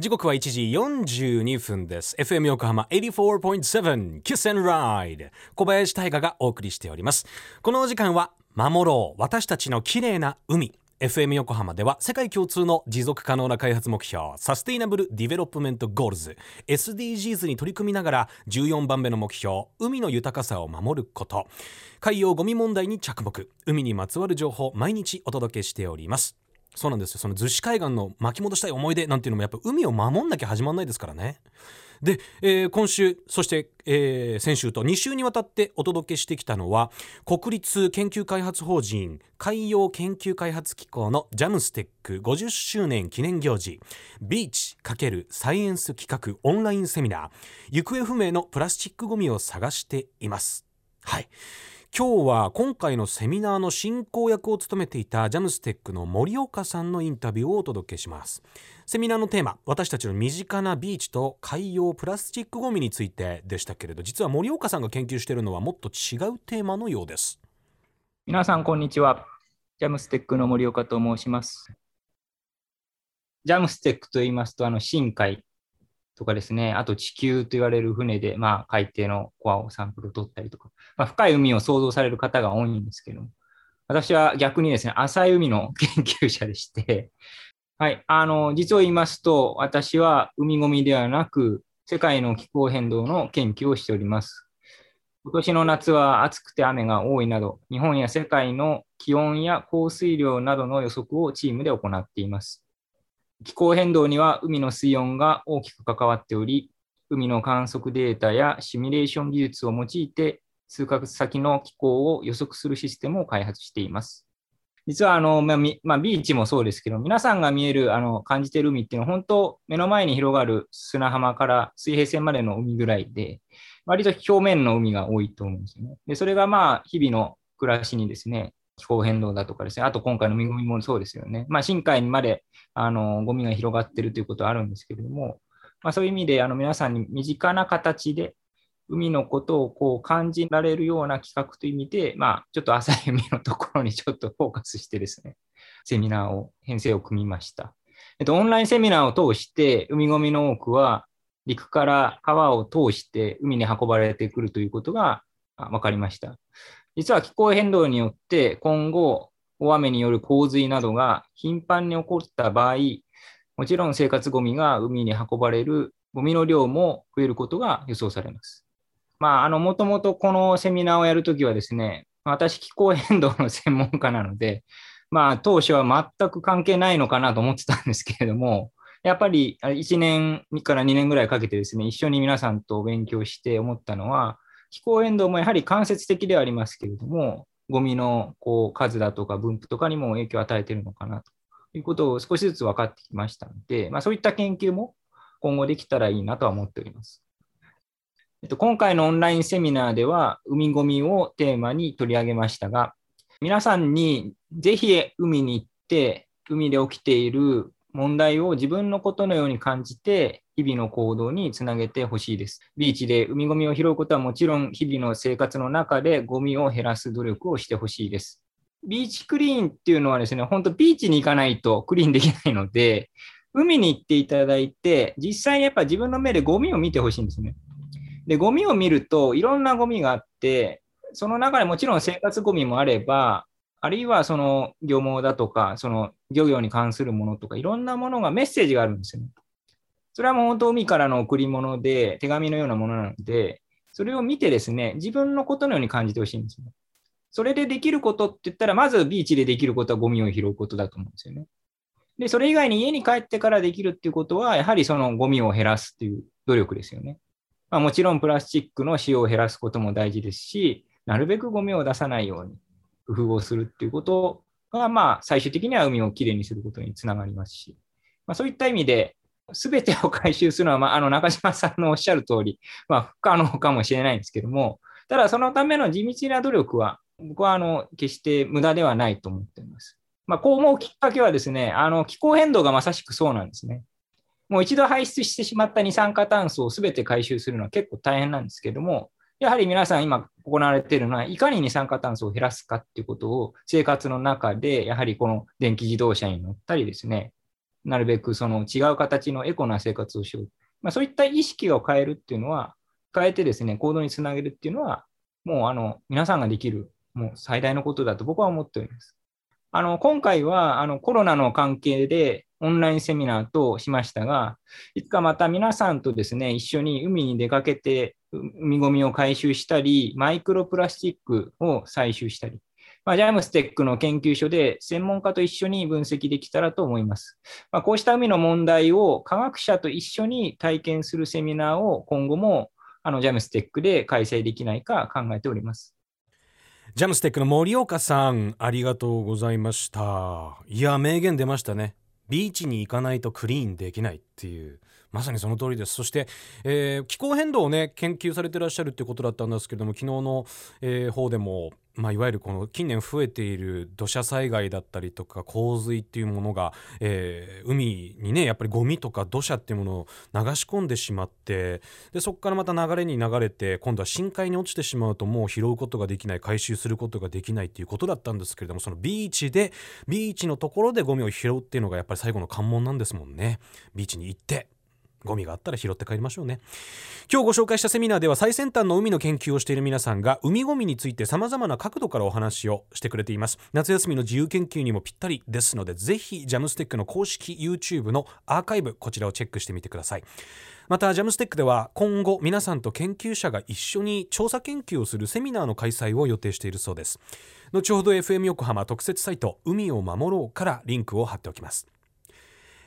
時刻は1時42分です。FM 横浜84.7 Kiss and Ride 小林大賀がお送りしております。このお時間は守ろう。私たちの綺麗な海。FM 横浜では世界共通の持続可能な開発目標 Sustainable Development Goals。SDGs に取り組みながら14番目の目標海の豊かさを守ること。海洋ゴミ問題に着目。海にまつわる情報毎日お届けしております。そうなんですよ。その逗子海岸の巻き戻したい思い出なんていうのもやっぱ海を守んなきゃ始まんないですからね。で、えー、今週そして、えー、先週と2週にわたってお届けしてきたのは国立研究開発法人海洋研究開発機構のジャムステック50周年記念行事ビーチ×サイエンス企画オンラインセミナー行方不明のプラスチックごみを探しています。はい。今日は今回のセミナーの進行役を務めていたジャムステックの森岡さんのインタビューをお届けします。セミナーのテーマ私たちの身近なビーチと海洋プラスチックごみについてでしたけれど実は森岡さんが研究しているのはもっと違うテーマのようです。皆さんこんにちは。ジャムステックの森岡と申します。ジャムステックと言いますとあの深海。とかですね、あと地球と言われる船で、まあ、海底のコアをサンプルを取ったりとか、まあ、深い海を想像される方が多いんですけども、私は逆にですね、浅い海の研究者でして、はい、あの、実を言いますと、私は海ごみではなく、世界の気候変動の研究をしております。今年の夏は暑くて雨が多いなど、日本や世界の気温や降水量などの予測をチームで行っています。気候変動には海の水温が大きく関わっており、海の観測データやシミュレーション技術を用いて、数ヶ月先の気候を予測するシステムを開発しています。実はあの、まあまあ、ビーチもそうですけど、皆さんが見える、あの感じている海っていうのは、本当、目の前に広がる砂浜から水平線までの海ぐらいで、割と表面の海が多いと思うんですよね。でそれがまあ、日々の暮らしにですね、気候変動だとかですね、あと今回の恵みもそうですよね。まあ、深海にまであのゴミが広がっているということはあるんですけれども、まあ、そういう意味であの皆さんに身近な形で海のことをこう感じられるような企画という意味で、まあ、ちょっと浅い海のところにちょっとフォーカスしてですね、セミナーを、編成を組みました。えっと、オンラインセミナーを通して、海ゴミの多くは陸から川を通して海に運ばれてくるということが分かりました。実は気候変動によって今後、大雨による洪水などが頻繁に起こった場合、もちろん生活ゴミが海に運ばれるゴミの量も増えることが予想されます。まあ、あの、もともとこのセミナーをやるときはですね、私気候変動の専門家なので、まあ、当初は全く関係ないのかなと思ってたんですけれども、やっぱり1年から2年ぐらいかけてですね、一緒に皆さんと勉強して思ったのは、気候変動もやはり間接的ではありますけれども、ゴミのこう数だとか分布とかにも影響を与えているのかなということを少しずつ分かってきましたので、まあ、そういった研究も今後できたらいいなとは思っております。えっと、今回のオンラインセミナーでは、海ゴミをテーマに取り上げましたが、皆さんにぜひ海に行って、海で起きている問題を自分のことのように感じて、日々の行動につなげてほしいです。ビーチで海ゴミを拾うことはもちろん、日々の生活の中でゴミを減らす努力をしてほしいです。ビーチクリーンっていうのはですね、本当ビーチに行かないとクリーンできないので、海に行っていただいて、実際にやっぱ自分の目でゴミを見てほしいんですね。で、ゴミを見ると、いろんなゴミがあって、その中でもちろん生活ゴミもあれば、あるいはその漁網だとか、その漁業に関するものとか、いろんなものがメッセージがあるんですよね。それはもう本当海からの贈り物で、手紙のようなものなので、それを見てですね、自分のことのように感じてほしいんですよ。それでできることって言ったら、まずビーチでできることはゴミを拾うことだと思うんですよね。で、それ以外に家に帰ってからできるっていうことは、やはりそのゴミを減らすっていう努力ですよね。まあ、もちろんプラスチックの使用を減らすことも大事ですし、なるべくゴミを出さないように工夫をするっていうことが、まあ、最終的には海をきれいにすることにつながりますし、まあ、そういった意味で、すべてを回収するのは、まあ、あの中島さんのおっしゃる通り、まあ、不可能かもしれないんですけども、ただそのための地道な努力は、僕はあの決して無駄ではないと思っています。まあ、こう思うきっかけはですね、あの気候変動がまさしくそうなんですね。もう一度排出してしまった二酸化炭素をすべて回収するのは結構大変なんですけども、やはり皆さん今行われているのは、いかに二酸化炭素を減らすかっていうことを生活の中で、やはりこの電気自動車に乗ったりですね、なるべくその違う形のエコな生活をしよう。まあ、そういった意識を変えるっていうのは、変えてですね、行動につなげるっていうのは、もうあの皆さんができるもう最大のことだと僕は思っております。あの今回はあのコロナの関係でオンラインセミナーとしましたが、いつかまた皆さんとですね、一緒に海に出かけて、海ごみを回収したり、マイクロプラスチックを採集したり、まあ、ジャムステックの研究所で専門家と一緒に分析できたらと思います。まあ、こうした海の問題を科学者と一緒に体験するセミナーを今後もあのジャムステックで開催できないか考えております。ジャムステックの森岡さん、ありがとうございました。いや、名言出ましたね。ビーチに行かないとクリーンできないっていう。まさにその通りです。そして、えー、気候変動をね研究されてらっしゃるってことだったんですけれども昨日の、えー、方でもまあ、いわゆるこの近年増えている土砂災害だったりとか洪水っていうものが、えー、海にねやっぱりゴミとか土砂っていうものを流し込んでしまってでそこからまた流れに流れて今度は深海に落ちてしまうともう拾うことができない回収することができないっていうことだったんですけれどもそのビーチでビーチのところでゴミを拾うっていうのがやっぱり最後の関門なんですもんね。ビーチに行ってゴミがあったら拾って帰りましょうね。今日ご紹介したセミナーでは最先端の海の研究をしている皆さんが海ゴミについて様々な角度からお話をしてくれています。夏休みの自由研究にもぴったりですのでぜひジャムステックの公式 YouTube のアーカイブこちらをチェックしてみてください。またジャムステックでは今後皆さんと研究者が一緒に調査研究をするセミナーの開催を予定しているそうです。後ほど FM 横浜特設サイト海を守ろうからリンクを貼っておきます。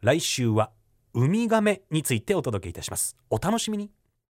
来週はウミガメについてお届けいたします。お楽しみに。